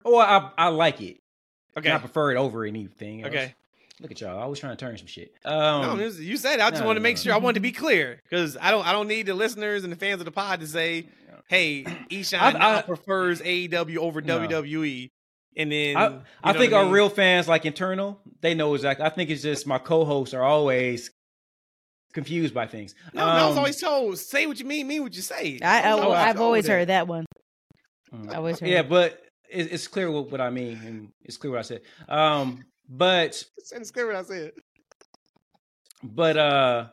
Oh, I I like it. Okay. I prefer it over anything. Else. Okay. Look at y'all. I was trying to turn some shit. no, Um, this- you said it. I just no, wanted to make no. sure. I want to be clear because I don't. I don't need the listeners and the fans of the pod to say, "Hey, Eshawn I- I- prefers AEW over No. WWE." And then I, you I think what I our mean? real fans, like internal, they know exactly. I think it's just my co-hosts are always confused by things. No, I was Um, always told, "Say what you mean, mean what you say." I, I was Oh, always I've always that. heard that one. Mm. I always heard. Yeah, that. but it, it's clear what, what I mean, and it's clear what I said. Um, but It's what I said. but uh,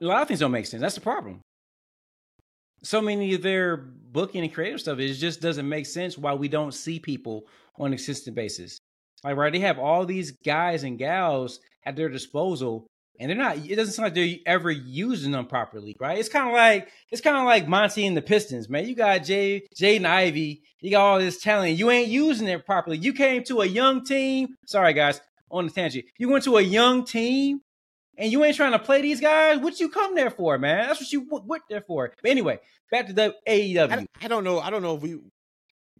a lot of things don't make sense. That's the problem. so many of their booking and creative stuff, it just doesn't make sense why we don't see people on a consistent basis. Like, right, they have all these guys and gals at their disposal, and they're not. It doesn't sound like they're ever using them properly, right? It's kind of like it's kind of like Monty and the Pistons, man. You got Jay, Jay and Ivey. you got all this talent, you ain't using it properly. You came to a young team. Sorry, guys, on the tangent. You went to a young team and you ain't trying to play these guys, what you come there for, man? That's what you went there for. But anyway, back to the AEW. I, I, don't know. I don't know if we,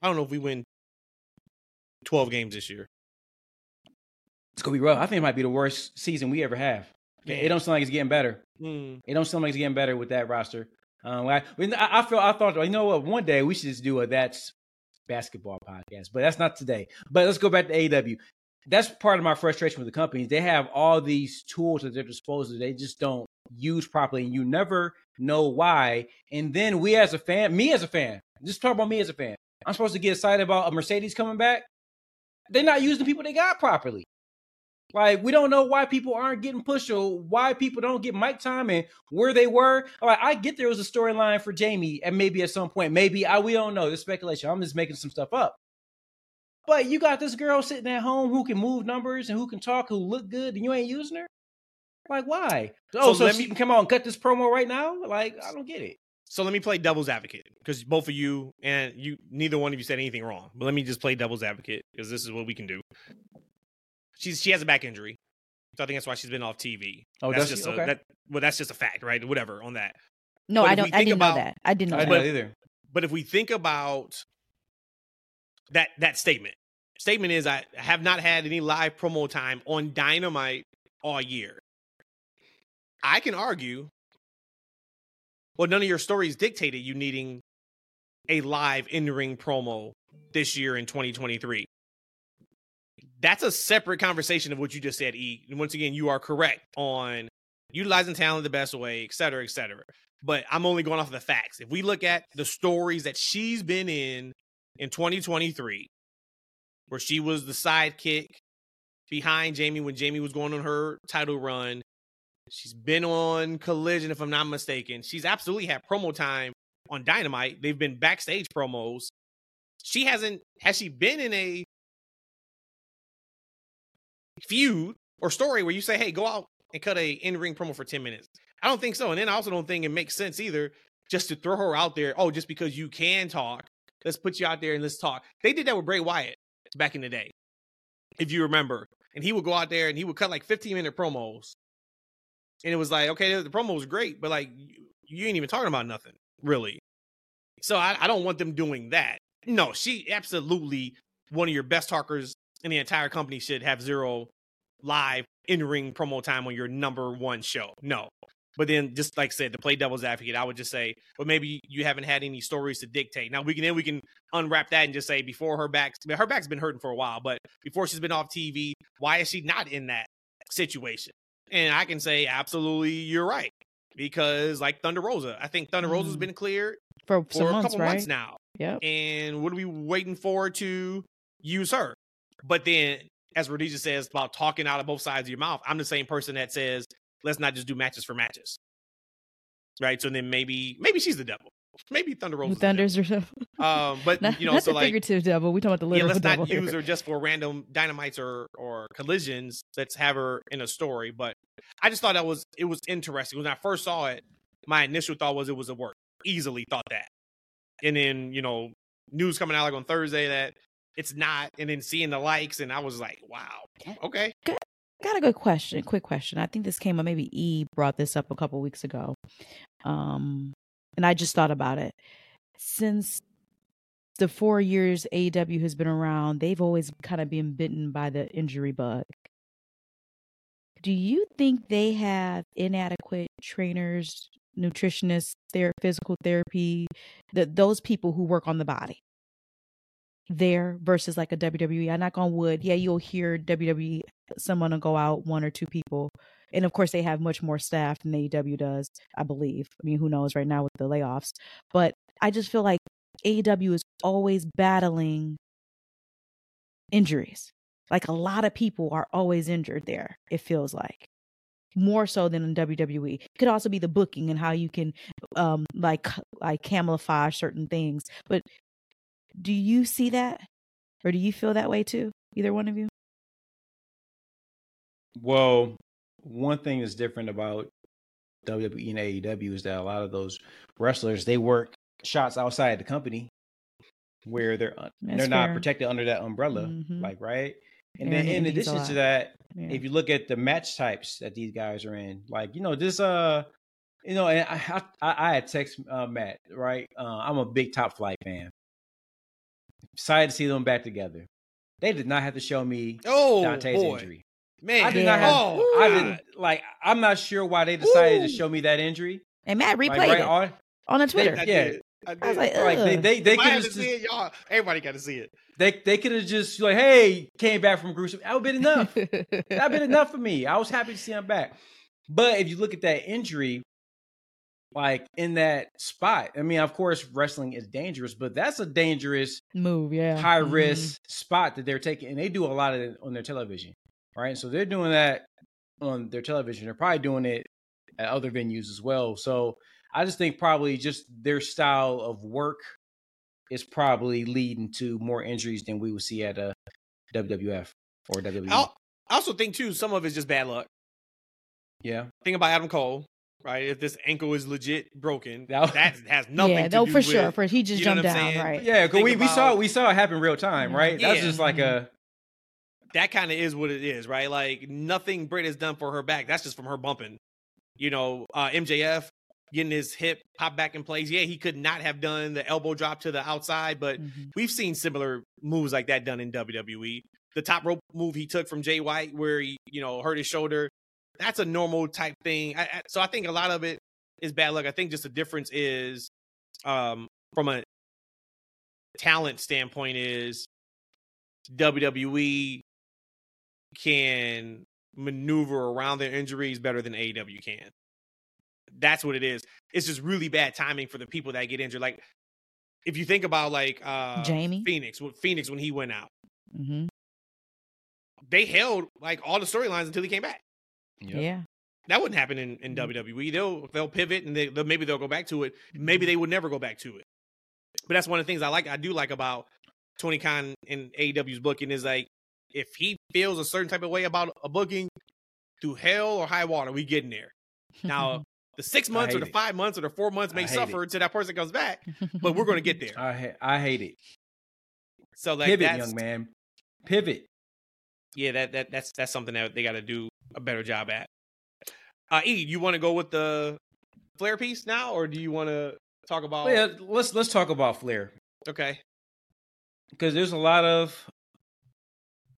I don't know if we win twelve games this year. It's gonna be rough. I think it might be the worst season we ever have. It don't sound like it's getting better. Mm. It don't sound like it's getting better with that roster. Um, I, I, feel I thought you know what one day we should just do a that's basketball podcast, but that's not today. But let's go back to AW. that's part of my frustration with the companies. They have all these tools at their disposal. They just don't use properly, and you never know why. And then we as a fan, me as a fan, just talk about me as a fan. I'm supposed to get excited about a Mercedes coming back. They're not using the people they got properly. Like we don't know why people aren't getting pushed or why people don't get mic time and where they were. Like I get there was a storyline for Jamie and maybe at some point, maybe I we don't know. This speculation. I'm just making some stuff up. But you got this girl sitting at home who can move numbers and who can talk, who look good, and you ain't using her. Like, why? Oh, so, so she me, can come and cut this promo right now? Like, I don't get it. So let me play devil's advocate because both of you and you, neither one of you said anything wrong. But let me just play devil's advocate because this is what we can do. She's she has a back injury, so I think that's why she's been off TV. Oh, that's just a, okay. that. Well, that's just a fact, right? Whatever on that. No, but I don't. I didn't about, know that. I didn't know I that either. But if we think about that that statement, statement is I have not had any live promo time on Dynamite all year. I can argue, well, none of your stories dictated you needing a live in ring promo this year in 2023. That's a separate conversation of what you just said, E. And once again, you are correct on utilizing talent the best way, et cetera, et cetera. But I'm only going off of the facts. If we look at the stories that she's been in in 2023, where she was the sidekick behind Jamie when Jamie was going on her title run. She's been on Collision, if I'm not mistaken. She's absolutely had promo time on Dynamite. They've been backstage promos. She hasn't, has she been in a feud or story where you say, hey, go out and cut a in-ring promo for 10 minutes? I don't think so. And then I also don't think it makes sense either just to throw her out there. Oh, just because you can talk, let's put you out there and let's talk. They did that with Bray Wyatt back in the day, if you remember. And he would go out there and he would cut like 15 minute promos. And it was like, okay, the promo was great, but like you, ain't even talking about nothing, really. So I, I don't want them doing that. No, she absolutely one of your best talkers in the entire company should have zero live in ring promo time on your number one show. No, but then, just like I said, to play devil's advocate, I would just say, well, maybe you haven't had any stories to dictate. Now we can then we can unwrap that and just say, before her back, her back's been hurting for a while, but before she's been off TV, why is she not in that situation? And I can say, absolutely, you're right, because like Thunder Rosa, I think Thunder mm. Rosa's been cleared for, for a months, couple right? months now. Yeah. And what are we waiting for to use her? But then, as Rhodesia says about talking out of both sides of your mouth, I'm the same person that says let's not just do matches for matches. Right. So then maybe maybe she's the devil. Maybe Thunder Rose. Thunder's the devil. Um, but not, you know, not so the like figurative devil. We talking about the literal yeah, let's not use her just for random dynamites or or collisions. Let's have her in a story. But I just thought that was it was interesting when I first saw it. My initial thought was it was a work. Easily thought that, and then you know news coming out like on Thursday that it's not, and then seeing the likes, and I was like, wow, okay. Got a good question. Quick question. I think this came up. Maybe E brought this up a couple weeks ago, um, and I just thought about it. Since the four years AEW has been around, they've always kind of been bitten by the injury bug. Do you think they have inadequate trainers, nutritionists, their physical therapy, that those people who work on the body? There versus like a WWE. I knock on wood. Yeah, you'll hear WWE someone will go out one or two people. And of course they have much more staff than AEW does, I believe. I mean, who knows right now with the layoffs. But I just feel like AEW is always battling injuries. Like a lot of people are always injured there, it feels like. more so than in WWE. It could also be the booking and how you can um like like camouflage certain things. But do you see that? Or do you feel that way too? Either one of you? Well, one thing that's different about WWE and AEW is that a lot of those wrestlers they work shots outside the company where they're That's they're not fair. protected under that umbrella, Mhm. like right. And then in addition to that, Yeah. if you look at the match types that these guys are in, like you know this uh, you know, and I I, I had text uh, Matt right. Uh, I'm a big Top Flight fan. Excited to see them back together. They did not have to show me Oh Dante's boy, injury. man! I did Yeah. not have. Oh, I didn't like. I'm not sure why they decided to show me that injury. and Matt replayed Like, right it on. on the Twitter. I Yeah. did. I, I was did. like, Like they they they could had to have see it, y'all. Everybody got to see it. they they could have just like, hey, came back from gruesome. That would been enough. That been enough for me. I was happy to see him back. But if you look at that injury, like in that spot, I mean, of course, wrestling is dangerous, but that's a dangerous Move, yeah. high Mhm. risk spot that they're taking, and they do a lot of it on their television, right? So they're doing that on their television. They're probably doing it at other venues as well. So I just think probably just their style of work is probably leading to more injuries than we would see at a WWF or. WWE. I'll- I also think too, some of it's just bad luck. yeah, Think about Adam Cole, right? If this ankle is legit broken, That- that has nothing yeah, to no, do for with, sure. For he just jumped what down, saying? right? Yeah, because we, we saw we saw it happen real time, right? Yeah. That's just like a That kind of is what it is, right? Like nothing Britt has done for her back. That's just from her bumping. You know, uh, MJF getting his hip pop back in place. Yeah, he could not have done the elbow drop to the outside, but Mhm. we've seen similar moves like that done in WWE. The top rope move he took from Jay White, where he, you know, hurt his shoulder, that's a normal type thing. I, I, so I think a lot of it is bad luck. I think just the difference is, um, from a talent standpoint, is WWE can maneuver around their injuries better than AEW can. That's what it is. It's just really bad timing for the people that get injured. Like if you think about like uh Jamie. Fenix, Fenix when he went out, mm-hmm. they held like all the storylines until he came back. Yeah. That wouldn't happen in, in Mm. WWE. They'll they'll pivot and they, they'll, maybe they'll go back to it. Maybe they would never go back to it. But that's one of the things I like. I do like about Tony Khan and AEW's booking is like if he feels a certain type of way about a booking, through hell or high water, we get in there. Now the six months or the it. five months or the four months may suffer until that person comes back, but we're going to get there. I ha- I hate it. So like Pivot, that's young man. Pivot. Yeah, that that that's that's something that they got to do a better job at. Uh, E, you want to go with the Flair piece now, or do you want to talk about? Well, yeah, let's let's talk about Flair Okay, because there's a lot of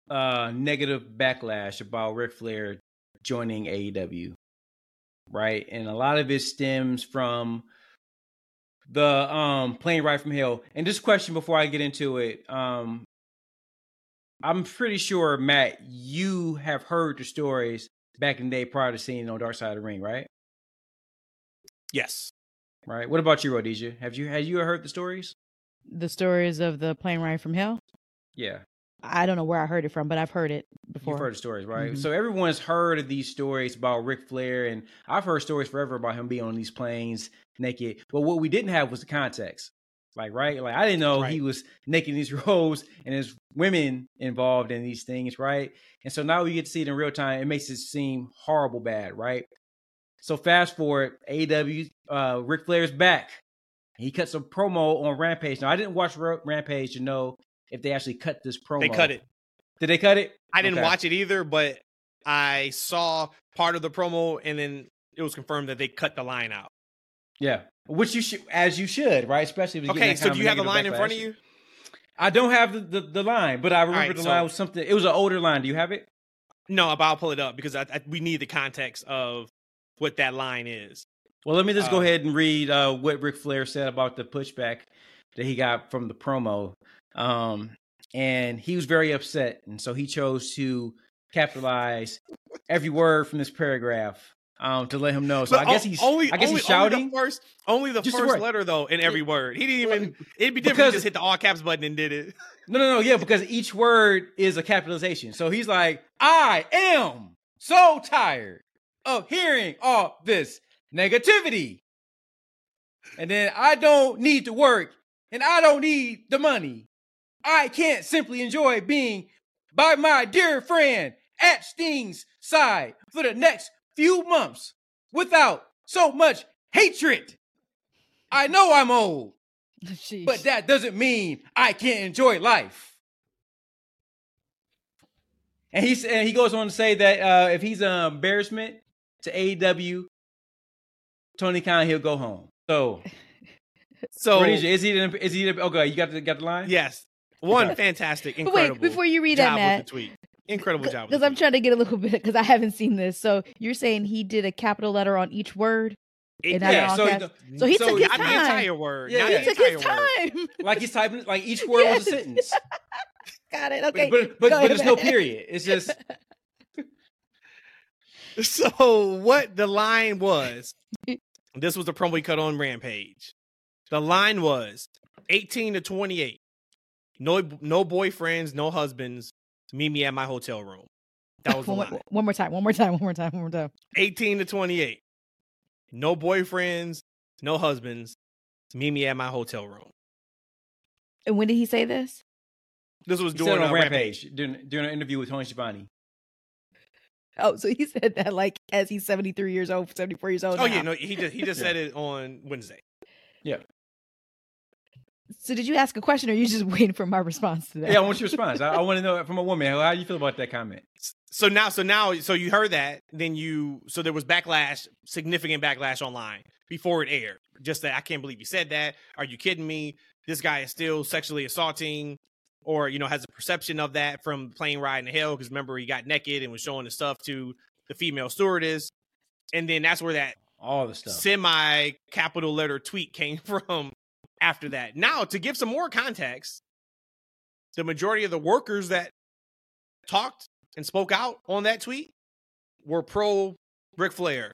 uh negative backlash about Ric Flair joining AEW, right? And a lot of it stems from the um plane ride from hell. And this question before I get into it, um I'm pretty sure Matt, you have heard the stories back in the day prior to seeing it on Dark Side of the Ring, right? yes, Right. What about you, Rhodesia? Have you have you heard the stories? the stories of the plane ride from hell. Yeah. I don't know where I heard it from, but I've heard it before. You've heard the stories, right? Mhm. So everyone's heard of these stories about Ric Flair, and I've heard stories forever about him being on these planes naked. But what we didn't have was the context. Like, right? Like I didn't know he was making these roles and there's women involved in these things, right? And so now we get to see it in real time. It makes it seem horrible bad, right? So fast forward, AW, uh, Ric Flair's back. He cuts a promo on Rampage. Now I didn't watch Rampage to know if they actually cut this promo. they cut it. Did they cut it? I didn't Okay. watch it either, but I saw part of the promo, and then it was confirmed that they cut the line out. Yeah, which you should, as you should, right? Especially if Okay, so do you have the line in front of you? I don't have the, the, the line, but I remember right, the so- line was something. It was an older line. Do you have it? No, but I'll pull it up because I, I, we need the context of what that line is. Well, let me just go Uh, ahead and read uh, what Ric Flair said about the pushback that he got from the promo. Um, and he was very upset, and so he chose to capitalize every word from this paragraph um, to let him know. So But I guess he's only I guess only, he's shouting. only the first only the Just first letter though in every word. He didn't even. It'd be different. if he just hit the all caps button and did it. No, no, no. Yeah, because each word is a capitalization. So he's like, I am so tired of hearing all this negativity. And then I don't need to work and I don't need the money. I can't simply enjoy being by my dear friend at Sting's side for the next few months without so much hatred. I know I'm old, Sheesh. but that doesn't mean I can't enjoy life. And he and he goes on to say that uh, if he's an embarrassment to AEW, Tony Khan he'll go home. So, So Rhodesia, is he the- is he the- okay? You got the got the line. yes, one fantastic, But incredible. wait, before you read that, job Matt, with the tweet. Incredible job. because I'm trying to get a little bit because I haven't seen this. So you're saying he did a capital letter on each word, It- and not Yeah, all so, caps? So he took his not the entire word. Yeah, not he took his entire word. time. like he's typing like each word was a sentence. Got it. Okay, but but, Go but there's no period. It's just So what the line was? this was the promo he cut on Rampage. The line was 18 to 28. No, no boyfriends, no husbands. Meet me at my hotel room. That was one, more, line. one more time. One more time. One more time. One more time. 18 to 28. No boyfriends, no husbands. Meet me at my hotel room. And when did he say this? This was he during it on a Rampage during, during an interview with Tony Schiavone. Oh, so he said that like as he's 73 years old, 74 years old. Oh now. yeah, no, he just he just Yeah. said it on Wednesday. So did you ask a question, or are you just waiting for my response to that? Yeah, I want your response. I, I want to know from a woman how, how do you feel about that comment? So now, so now, so you heard that, then you, so there was backlash, significant backlash online before it aired. Just that I can't believe you said that. Are you kidding me? This guy is still sexually assaulting, or you know, has a perception of that from plane ride in hell. Because remember, he got naked and was showing the stuff to the female stewardess, and then that's where that All the stuff. semi capital letter tweet came from after that. Now, to give some more context, the majority of the workers that talked and spoke out on that tweet were pro Ric Flair.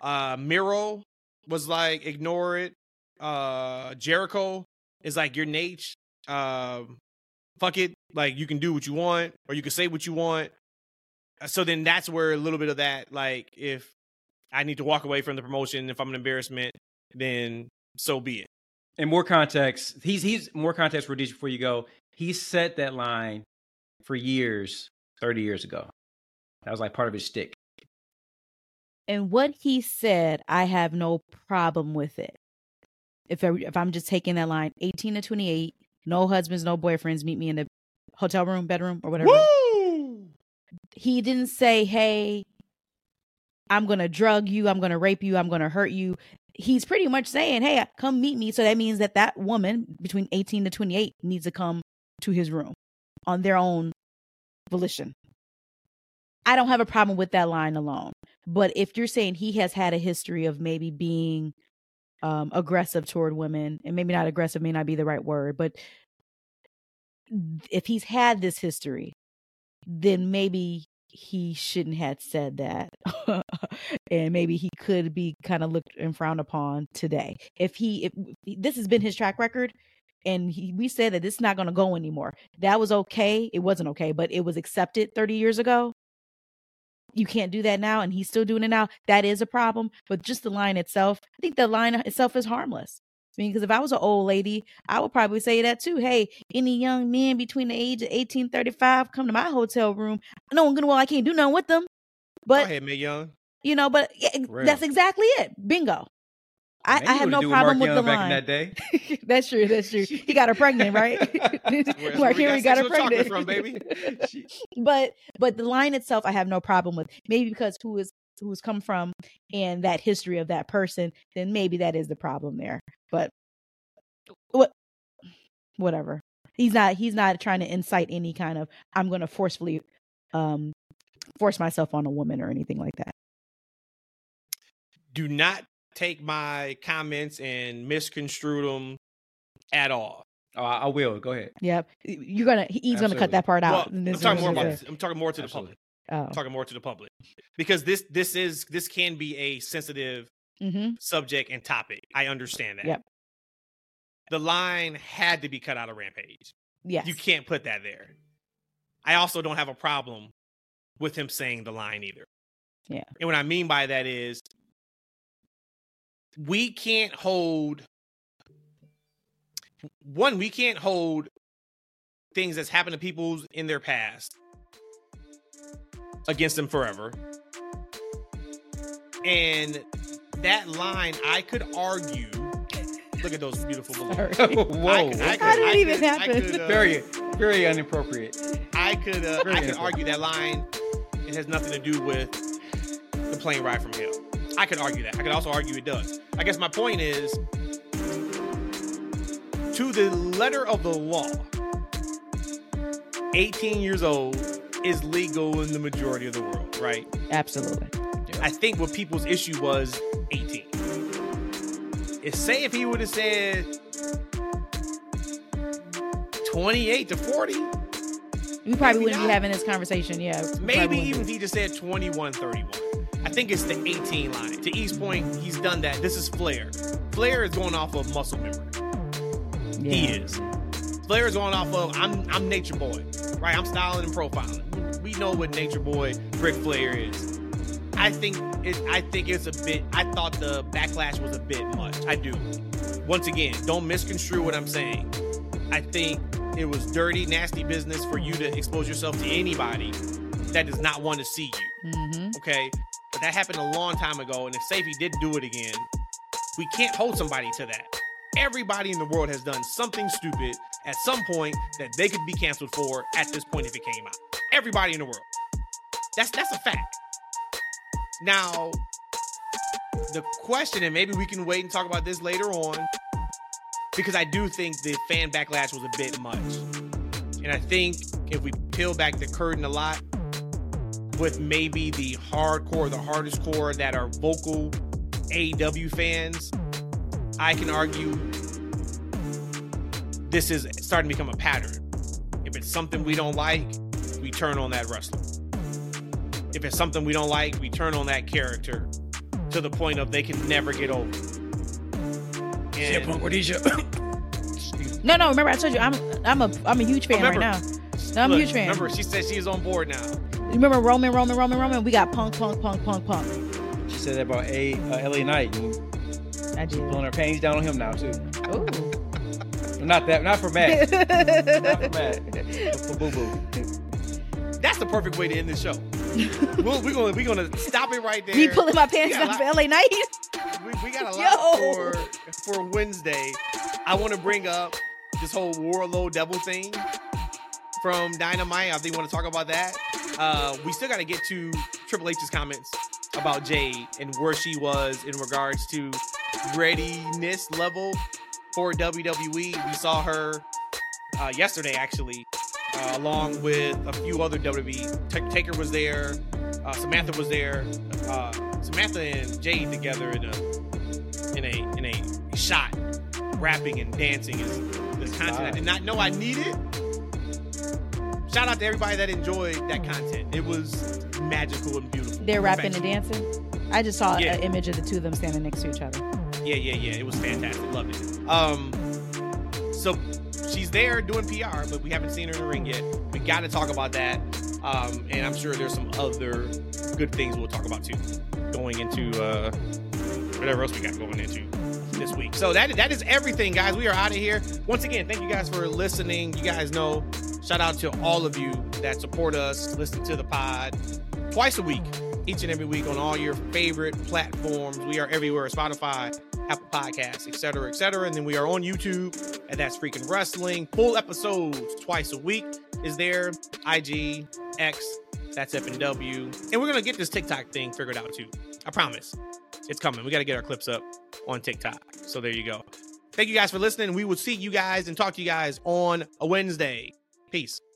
Uh Miro was like, ignore it. Uh Jericho is like your Nate. Um fuck it. Like you can do what you want, or you can say what you want. Uh, So then that's where a little bit of that, like, if I need to walk away from the promotion. If I'm an embarrassment, then so be it. In more context, he's he's more context for Rhodesia before you go. He set that line for years, thirty years ago. That was like part of his stick. And what he said, I have no problem with it. If I, if I'm just taking that line, 18 to 28, no husbands, no boyfriends, meet me in the hotel room, bedroom, or whatever. Woo! He didn't say, "Hey, I'm going to drug you, I'm going to rape you, I'm going to hurt you." He's pretty much saying, "Hey, come meet me." So that means that that woman between 18 to 28 needs to come to his room on their own volition. I don't have a problem with that line alone. But if you're saying he has had a history of maybe being um, aggressive toward women, and maybe not aggressive may not be the right word, but if he's had this history, then maybe he shouldn't have said that. and maybe he could be kind of looked and frowned upon today. If he, if this has been his track record, and he, we said that this is not going to go anymore. That was okay. It wasn't okay, but it was accepted 30 years ago. You can't do that now, and he's still doing it now. That is a problem. But just the line itself, I think the line itself is harmless. I mean, because if I was an old lady, I would probably say that too. Hey, any young men between the age of 18 35 come to my hotel room. I know I'm gonna well, I can't do nothing with them. Go But ahead, Mae Young. You know, but yeah, Real. that's exactly it. Bingo. I, I have no problem with the line. in that day. that's true. That's true. He got her pregnant, right? Mark Henry got her pregnant from, baby. but but the line itself, I have no problem with. Maybe because who is who's come from and that history of that person, then maybe that is the problem there. But what, whatever. He's not. He's not trying to incite any kind of. I'm going to forcefully, um, force myself on a woman or anything like that. Do not take my comments and misconstrue them at all. Oh, I I will. Go ahead. Yep. You're gonna. He's gonna cut that part Well, out. I'm talking more about. it is. I'm talking more to the public. Oh. I'm talking more to the public because this this is this can be a sensitive Mm-hmm. subject and topic. I understand that. Yep. The line had to be cut out of Rampage. Yes. You can't put that there. I also don't have a problem with him saying the line either. Yeah. And what I mean by that is we can't hold one, we can't hold things that's happened to people in their past against them forever. And that line, I could argue. Look at those beautiful balloons. Sorry. Whoa. I could- I How did it even could- happen? could, uh, very, very inappropriate. I could uh, I could argue that line it has nothing to do with the plane ride from hell. I could argue that. I could also argue it does. I guess my point is to the letter of the law, 18 years old is legal in the majority of the world, right? Absolutely. I think what people's issue was 18. Is say if he would have said 28 to 40, We probably wouldn't not. be having this conversation. Yeah. Maybe even if he just said 21 31. I think it's the 18 line. To East Point, he's done that. This is Flair. Flair is going off of muscle memory. Yeah. He is. Flair is going off of I'm I'm Nature Boy, right? I'm styling and profiling. We know what Nature Boy Ric Flair is. I think it. I think it's a bit. I thought the backlash was a bit much. I do. Once again, don't misconstrue what I'm saying. I think it was dirty, nasty business for you to expose yourself to anybody that does not want to see you. Mhm. Okay, but that happened a long time ago, and if Safety didn't do it again, we can't hold somebody to that. Everybody in the world has done something stupid at some point that they could be canceled for at this point if it came out. Everybody in the world. That's that's a fact. Now, the question, and maybe we can wait and talk about this later on, because I do think the fan backlash was a bit much. And I think if we peel back the curtain a lot, with maybe the hardcore, the hardest core that are vocal AEW fans, I can argue this is starting to become a pattern. If it's something we don't like, we turn on that wrestler. If it's something we don't like, we turn on that character to the point of they can never get over. Yeah, And- Punk Rhodesia. No, no. Remember, I told you I'm I'm a I'm a huge fan oh, right now. No, I'm a huge fan. Remember, she said she is on board now. Remember Roman, Roman, Roman, Roman. We got punk, punk, punk, punk, punk. she said that about A uh, LA Knight I did. blowing her panties down on him now too. Ooh. Not that, not for Matt, not for Matt, for Boo Boo. That's the perfect way to end the show. we'll, we're gonna we're gonna stop it right there. Me pulling my pants down for LA Knight. we, we got a lot Yo. for for Wednesday. I want to bring up this whole Warlow Devil thing from Dynamite. I think we want to talk about that. Uh, we still got to get to Triple H's comments about Jade and where she was in regards to readiness level for WWE. We saw her uh, yesterday, actually, uh, along with a few other WWE. Ta- Taker was there, uh, Samantha was there. Uh, Samantha and Jade together in a in a in a shot, rapping and dancing is this content I did not know I needed. Shout out to everybody that enjoyed that content. It was magical and beautiful. They're rapping and dancing. I just saw Yeah. an image of the two of them standing next to each other. Yeah, yeah, yeah. It was fantastic. Loved it. Um, so she's there doing PR, but we haven't seen her in the ring yet. We got to talk about that. Um, and I'm sure there's some other good things we'll talk about too, going into uh, whatever else we got going into this week. So that that is everything, guys. We are out of here. Once again, thank you guys for listening. You guys know, shout out to all of you that support us, listen to the pod twice a week, each and every week on all your favorite platforms. We are everywhere: Spotify, Apple Podcasts, etc., etc. And then we are on YouTube, and that's freaking wrestling. Full episodes twice a week is there. IG, X, that's F and W, and we're gonna get this TikTok thing figured out too. I promise, it's coming. We got to get our clips up on TikTok. So there you go. Thank you guys for listening. We will see you guys and talk to you guys on a Wednesday. Peace.